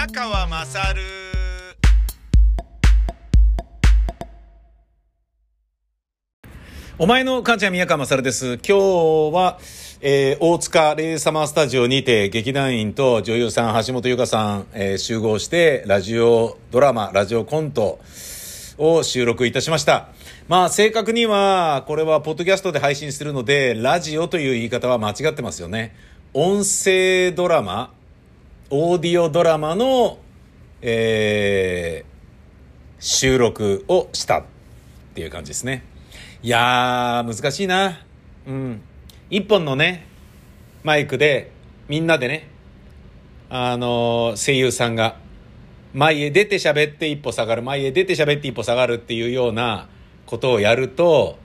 宮川まさるお前の母ちゃん宮川勝です。今日は、えー大塚レイサマースタジオにて劇団員と女優さん橋本優香さん、えー集合してラジオドラマ、ラジオコントを収録いたしました。まあ正確にはこれはポッドキャストで配信するのでラジオという言い方は間違ってますよね。音声ドラマ、オーディオドラマの、えー収録をしたっていう感じですね。いやー、難しいな。うん。一本のね、マイクで、みんなでね、あのー声優さんが、前へ出て喋って一歩下がる、前へ出て喋って一歩下がるっていうようなことをやると、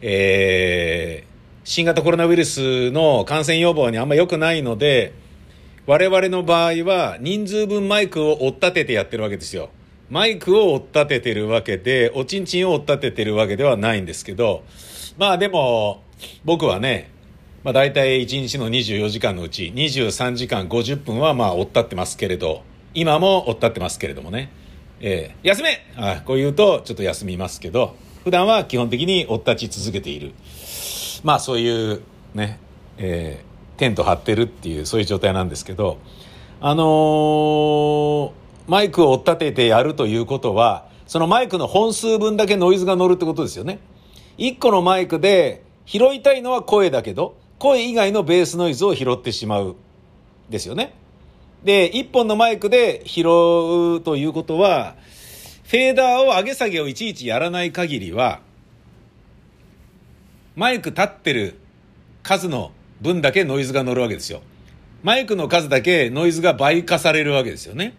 えー、新型コロナウイルスの感染予防にあんま良くないので、我々の場合は人数分マイクを追っ立ててやってるわけですよ。マイクを追っ立ててるわけで、おちんちんを追っ立ててるわけではないんですけど、まあでも、僕はね、まあ大体1日の24時間のうち23時間50分はまあ追っ立ってますけれど、今も追っ立ってますけれどもね。えー休めあこう言うとちょっと休みますけど、普段は基本的に追っ立ち続けている。まあそういうね、えーテント張ってるっていうそういう状態なんですけど、あのーマイクを追っ立ててやるということは、そのマイクの本数分だけノイズが乗るってことですよね。一個のマイクで拾いたいのは声だけど、声以外のベースノイズを拾ってしまう。ですよね。で、一本のマイクで拾うということは、フェーダーを上げ下げをいちいちやらない限りは、マイク立ってる数の分だけノイズが乗るわけですよ。マイクの数だけノイズが倍化されるわけですよね。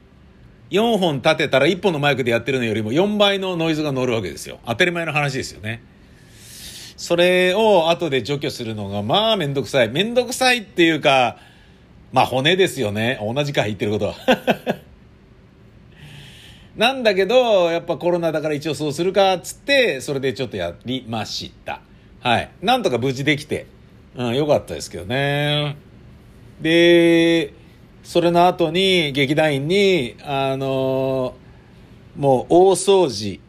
4本立てたら1本のマイクでやってるのよりも4倍のノイズが乗るわけですよ。当たり前の話ですよね。それを後で除去するのがまあめんどくさい。めんどくさいっていうか、まあ骨ですよね。同じか言ってることは。なんだけど、やっぱコロナだから一応そうするかっつって、それでちょっとやりました。はい。なんとか無事できて、うん、よかったですけどね。で、それの後に劇団員に、あのもう大掃除、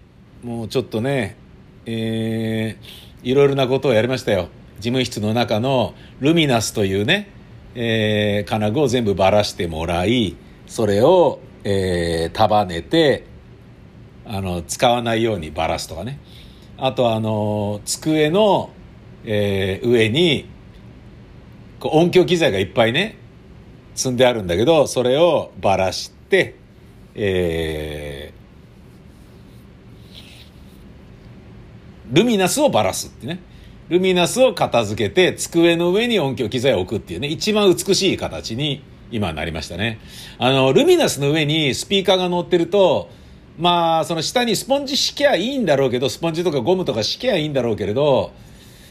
もうちょっとね、えー、いろいろなことをやりましたよ。事務室の中のルミナスというね、えー金具を全部ばらしてもらい、それを、えー束ねて、あの、使わないようにばらすとかね。あとあの、机の、えー上に、こう音響機材がいっぱいね、積んであるんだけど、それをばらして、えールミナスをばらすってね。ルミナスを片付けて、机の上に音響機材を置くっていうね、一番美しい形に今なりましたね。あの、ルミナスの上にスピーカーが乗ってると、まあ、その下にスポンジ敷きゃいいんだろうけど、スポンジとかゴムとか敷きゃいいんだろうけれど、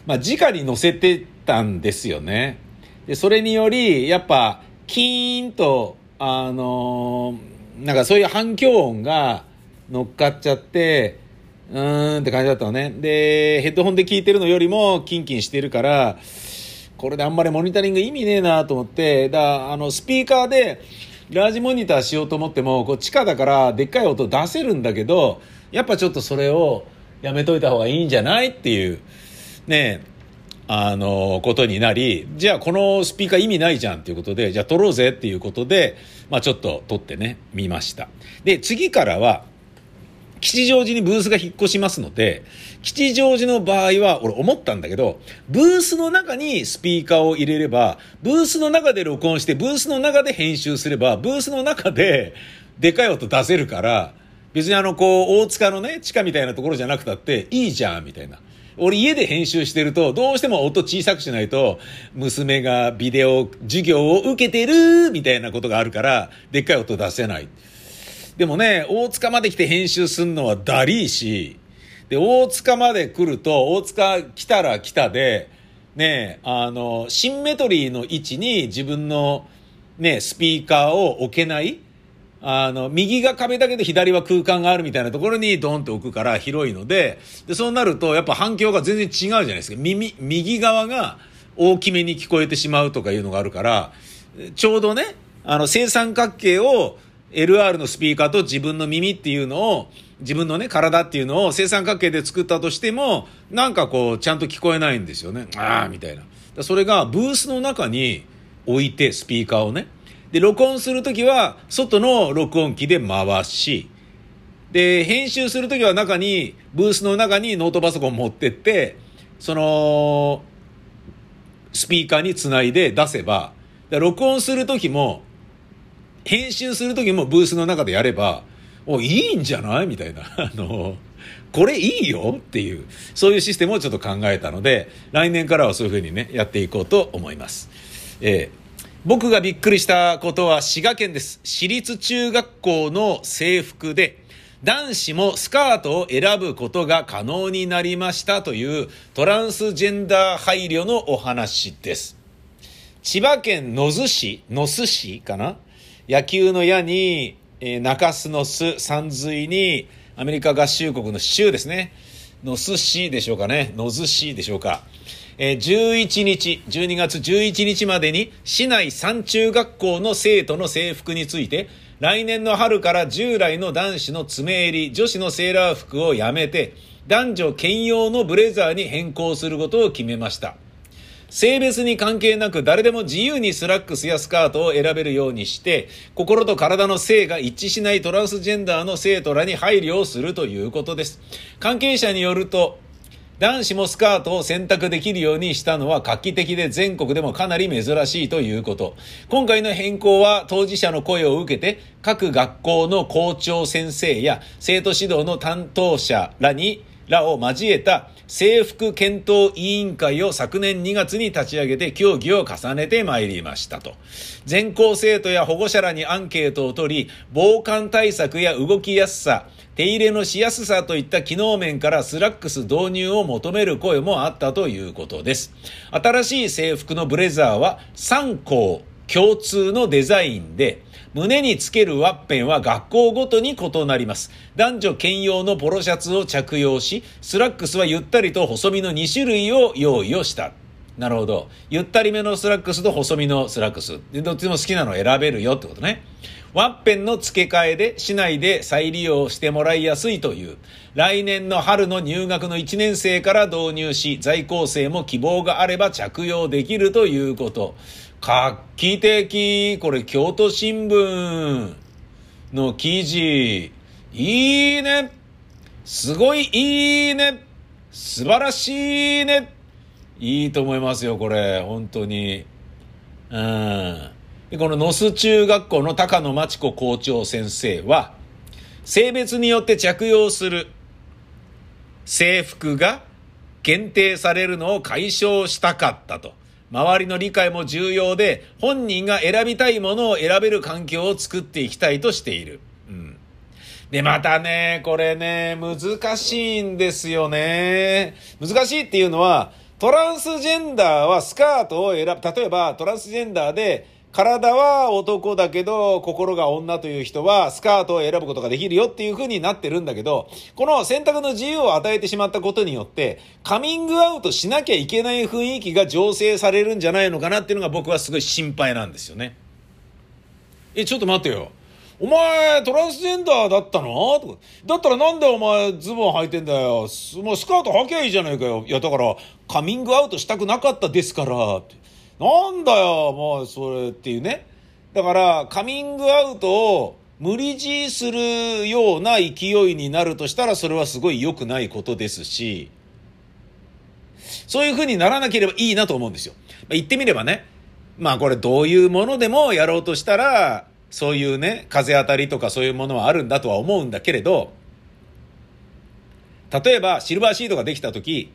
まあ、直に乗せてたんですよね。で、それにより、やっぱ、キーンと、あのーなんかそういう反響音が乗っかっちゃって、うーんって感じだったのね。で、ヘッドホンで聞いてるのよりもキンキンしてるから、これであんまりモニタリング意味ねえなと思って、だあの、スピーカーで、ラージモニターしようと思っても、こう、地下だから、でっかい音出せるんだけど、やっぱちょっとそれをやめといた方がいいんじゃないっていう、ねえ、あの、ことになり、じゃあこのスピーカー意味ないじゃんっていうことで、じゃあ撮ろうぜっていうことで、まあちょっと撮ってね、見ました。で、次からは、吉祥寺にブースが引っ越しますので、吉祥寺の場合は、俺思ったんだけど、ブースの中にスピーカーを入れれば、ブースの中で録音して、ブースの中で編集すれば、ブースの中ででかい音出せるから、別にあの、こう、大塚のね、地下みたいなところじゃなくたって、いいじゃん、みたいな。俺家で編集してると、どうしても音小さくしないと、娘がビデオ授業を受けてるみたいなことがあるから、でっかい音出せない。でもね、大塚まで来て編集すんのはダリーし、で、大塚まで来ると、大塚来たら来たで、ね、あの、シンメトリーの位置に自分のね、スピーカーを置けないあの、右が壁だけで左は空間があるみたいなところにドンと置くから広いので、で、そうなるとやっぱ反響が全然違うじゃないですか。耳、右側が大きめに聞こえてしまうとかいうのがあるから、ちょうどね、あの、正三角形を、LR のスピーカーと自分の耳っていうのを、自分のね、体っていうのを正三角形で作ったとしても、なんかこう、ちゃんと聞こえないんですよね。ああ、みたいな。それがブースの中に置いて、スピーカーをね。で、録音するときは、外の録音機で回し、で、編集するときは中に、ブースの中にノートパソコン持ってって、その、スピーカーにつないで出せば、録音するときも、編集するときもブースの中でやれば、お、いいんじゃない？みたいな。あの、これいいよっていう、そういうシステムをちょっと考えたので、来年からはそういうふうにね、やっていこうと思います。えー僕がびっくりしたことは滋賀県です。私立中学校の制服で、男子もスカートを選ぶことが可能になりましたというトランスジェンダー配慮のお話です。千葉県野津市、野須市かな？野球の矢に、えー、中洲の巣、山水に、アメリカ合衆国の州ですね。野須市でしょうかね。野津市でしょうか。えー、11日、12月11日までに市内3中学校の生徒の制服について来年の春から従来の男子の詰襟、女子のセーラー服をやめて、男女兼用のブレザーに変更することを決めました。性別に関係なく誰でも自由にスラックスやスカートを選べるようにして、心と体の性が一致しないトランスジェンダーの生徒らに配慮をするということです。関係者によると、男子もスカートを選択できるようにしたのは画期的で全国でもかなり珍しいということ。今回の変更は当事者の声を受けて各学校の校長先生や生徒指導の担当者らにらを交えた制服検討委員会を昨年2月に立ち上げて協議を重ねてまいりましたと。全校生徒や保護者らにアンケートを取り、防寒対策や動きやすさ、手入れのしやすさといった機能面からスラックス導入を求める声もあったということです。新しい制服のブレザーは3校共通のデザインで、胸につけるワッペンは学校ごとに異なります。男女兼用のポロシャツを着用し、スラックスはゆったりと細身の2種類を用意をした。なるほど。ゆったりめのスラックスと細身のスラックス。どっちも好きなのを選べるよってことね。ワッペンの付け替えで市内で再利用してもらいやすいという、来年の春の入学の1年生から導入し、在校生も希望があれば着用できるということ。画期的これ京都新聞の記事。いいねすごいいいね素晴らしいねいいと思いますよ、これ。本当に。うん。この野須中学校の高野真知子校長先生は、性別によって着用する制服が限定されるのを解消したかったと。周りの理解も重要で、本人が選びたいものを選べる環境を作っていきたいとしている。うん。で、またね、これね、難しいんですよね。難しいっていうのは、トランスジェンダーはスカートを選ぶ。例えば、トランスジェンダーで体は男だけど、心が女という人は、スカートを選ぶことができるよっていう風になってるんだけど、この選択の自由を与えてしまったことによって、カミングアウトしなきゃいけない雰囲気が醸成されるんじゃないのかなっていうのが僕はすごい心配なんですよね。え、ちょっと待ってよ。お前、トランスジェンダーだったの？とかだったらなんでお前ズボン履いてんだよ？もうスカート履きゃいいじゃないかよ。いや、だから、カミングアウトしたくなかったですから。ってなんだよ、もうそれっていうね。だから、カミングアウトを無理強いするような勢いになるとしたら、それはすごい良くないことですし、そういう風にならなければいいなと思うんですよ。まあ、言ってみればね、まあこれどういうものでもやろうとしたら、そういうね、風当たりとかそういうものはあるんだとは思うんだけれど、例えばシルバーシートができた時、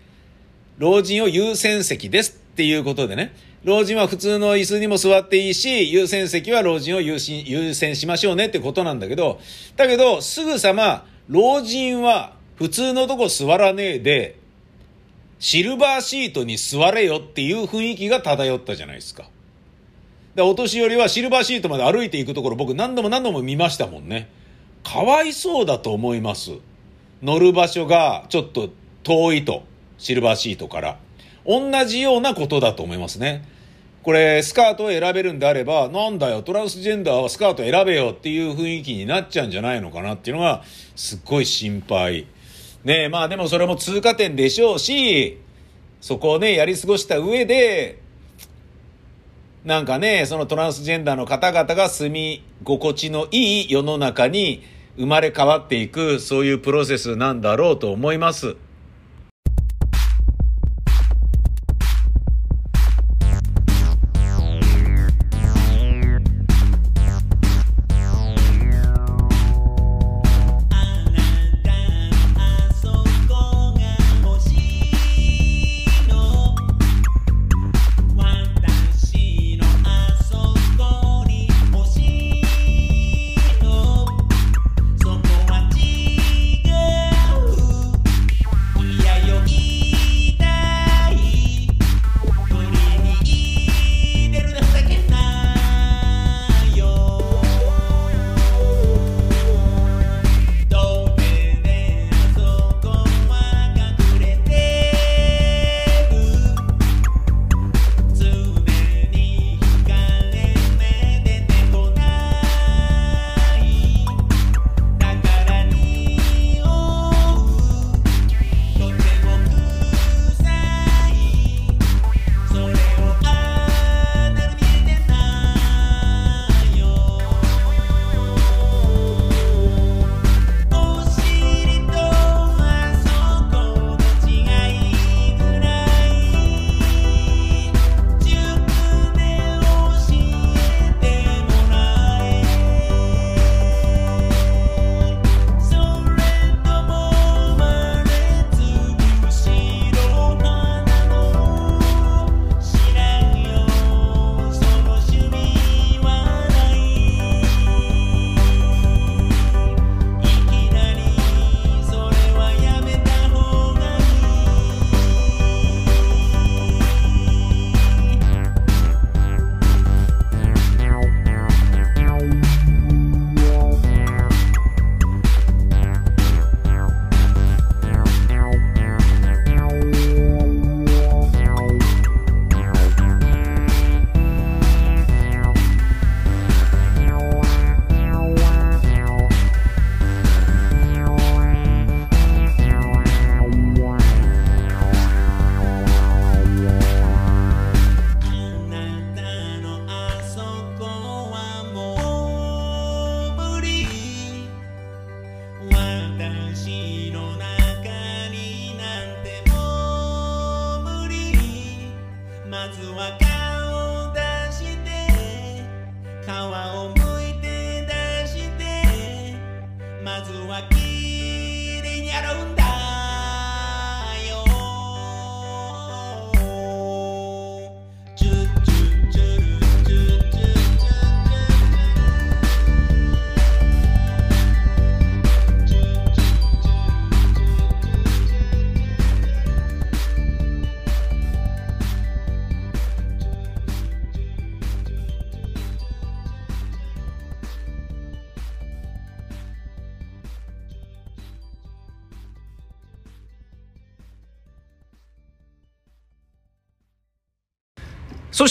老人を優先席ですっていうことでね、老人は普通の椅子にも座っていいし、優先席は老人を優先優先しましょうねってことなんだけど、だけど、すぐさま、老人は普通のとこ座らねえで、シルバーシートに座れよっていう雰囲気が漂ったじゃないですか。で、お年寄りはシルバーシートまで歩いていくところ僕何度も何度も見ましたもんね。かわいそうだと思います。乗る場所がちょっと遠いと、シルバーシートから。同じようなことだと思いますね。これ、スカートを選べるんであれば、なんだよ、トランスジェンダーはスカート選べよっていう雰囲気になっちゃうんじゃないのかなっていうのが、すっごい心配。ねえ、まあでもそれも通過点でしょうし、そこをね、やり過ごした上で、なんかね、そのトランスジェンダーの方々が住み心地のいい世の中に生まれ変わっていく、そういうプロセスなんだろうと思います。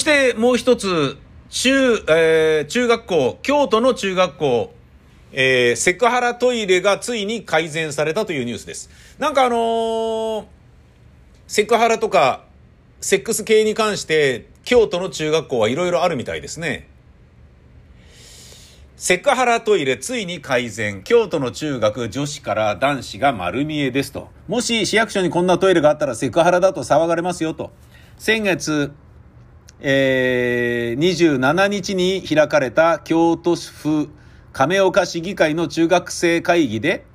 してもう一つ、中、えー、中学校、京都の中学校、えー、セクハラトイレがついに改善されたというニュースです。なんかあのー、セクハラとか、セックス系に関して、京都の中学校はいろいろあるみたいですね。セクハラトイレついに改善。京都の中学女子から男子が丸見えですと。もし市役所にこんなトイレがあったらセクハラだと騒がれますよと。先月、えー、27日に開かれた京都府亀岡市議会の中学生会議で、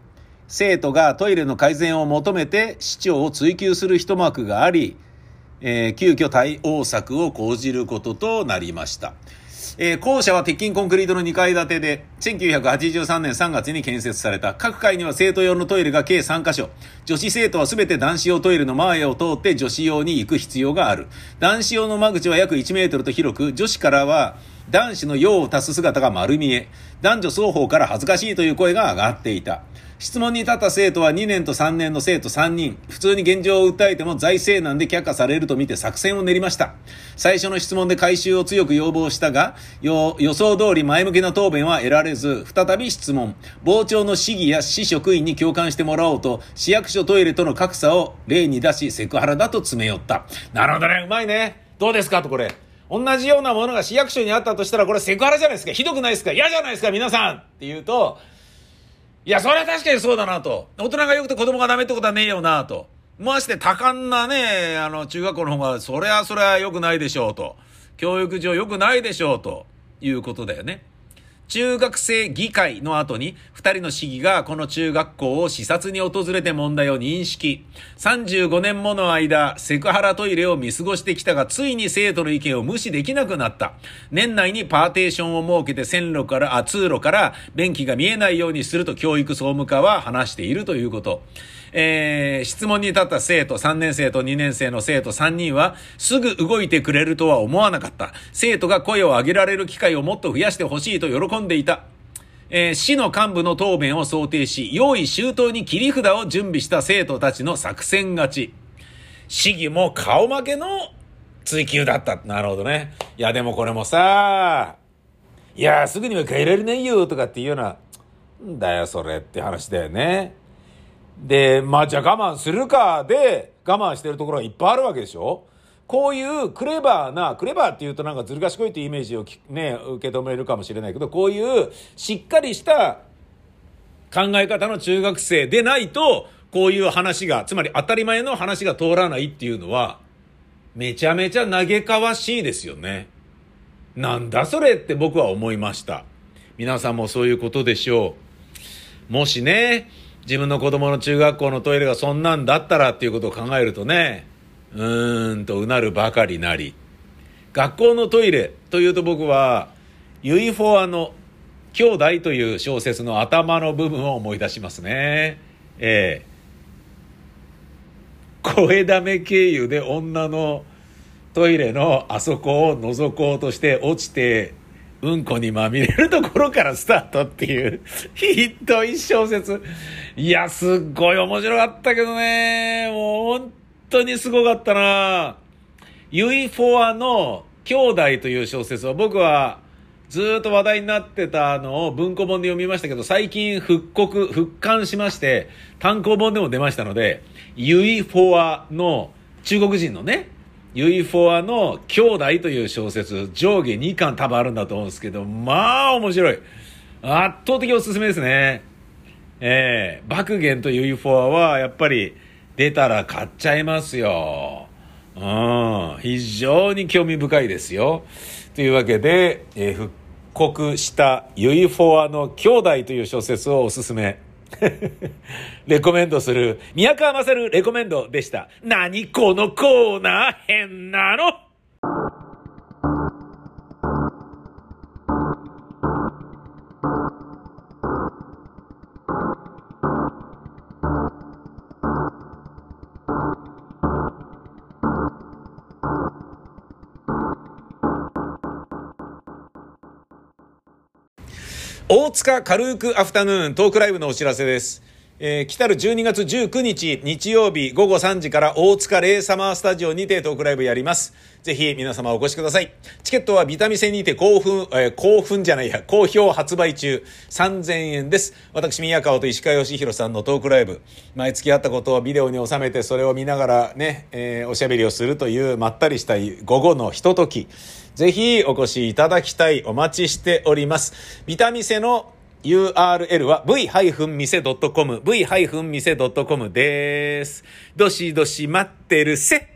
生徒がトイレの改善を求めて市長を追及する一幕があり、えー、急遽対応策を講じることとなりました。えー、校舎は鉄筋コンクリートの2階建てで、1983年3月に建設された。各階には生徒用のトイレが計3カ所。女子生徒はすべて男子用トイレの前を通って女子用に行く必要がある。男子用の間口は約1メートルと広く、女子からは男子の用を足す姿が丸見え。男女双方から恥ずかしいという声が上がっていた。質問に立った生徒は2年と3年の生徒3人。普通に現状を訴えても財政難で却下されると見て作戦を練りました。最初の質問で回収を強く要望したが、予想通り前向きな答弁は得られず、再び質問。傍聴の市議や市職員に共感してもらおうと、市役所トイレとの格差を例に出し、セクハラだと詰め寄った。なるほどね、うまいね。どうですかとこれ。同じようなものが市役所にあったとしたら、これセクハラじゃないですか。ひどくないですか嫌じゃないですか皆さんって言うと、いや、それは確かにそうだなと。大人が良くて子供がダメってことはねえよなと。まして多感なね、あの、中学校の方が、それはそれは良くないでしょうと。教育上良くないでしょうということだよね。中学生議会の後に、二人の市議がこの中学校を視察に訪れて問題を認識。35年もの間、セクハラトイレを見過ごしてきたが、ついに生徒の意見を無視できなくなった。年内にパーテーションを設けて線路から、あ、通路から便器が見えないようにすると教育総務課は話しているということ。えー、質問に立った生徒、3年生と2年生の生徒3人は、すぐ動いてくれるとは思わなかった。生徒が声を上げられる機会をもっと増やしてほしいと喜んでいた。えー、市の幹部の答弁を想定し、用意周到に切り札を準備した生徒たちの作戦勝ち。市議も顔負けの追求だった。なるほどね。いや、でもこれもさ、いや、すぐには変えられないよとかっていうような、んだよ、それって話だよね。で、まあじゃあ我慢するかで我慢してるところがいっぱいあるわけでしょ？こういうクレバーな、クレバーっていうとなんかずる賢いっていうイメージをね、受け止めるかもしれないけど、こういうしっかりした考え方の中学生でないと、こういう話が、つまり当たり前の話が通らないっていうのは、めちゃめちゃ嘆かわしいですよね。なんだそれって僕は思いました。皆さんもそういうことでしょう。もしね、自分の子供の中学校のトイレがそんなんだったらっていうことを考えるとね、うーんとうなるばかりなり。学校のトイレというと僕は、ユイフォアの兄弟という小説の頭の部分を思い出しますね。ええ声だめ経由で女のトイレのあそこを覗こうとして落ちてうんこにまみれるところからスタートっていう、ひどい小説。いや、すっごい面白かったけどね。もう本当にすごかったな。ユイフォアの兄弟という小説は僕はずっと話題になってたのを文庫本で読みましたけど、最近復刻、復刊しまして、単行本でも出ましたので、ユイフォアの中国人のね、ユイフォアの兄弟という小説、上下2巻多分あるんだと思うんですけど、まあ面白い。圧倒的おすすめですね。えー、爆言とユイフォアはやっぱり出たら買っちゃいますよ。うん、非常に興味深いですよ。というわけで、えー、復刻したユイフォアの兄弟という小説をおすすめ。レコメンドする、宮川勝レコメンドでした。何このコーナー？変なの大塚軽くアフタヌーントークライブのお知らせです。えー、来たる12月19日日曜日午後3時から大塚レイサマースタジオにてトークライブやります。ぜひ皆様お越しください。チケットはビタミセにて興奮、えー、興奮じゃないや、好評発売中3000円です。私、宮川と石川義弘さんのトークライブ。毎月あったことをビデオに収めてそれを見ながらね、えー、おしゃべりをするというまったりしたい午後のひととき。ぜひお越しいただきたい。お待ちしております。ビタミセの URL は v-mise.com、v-mise.com です。どしどし待ってるせ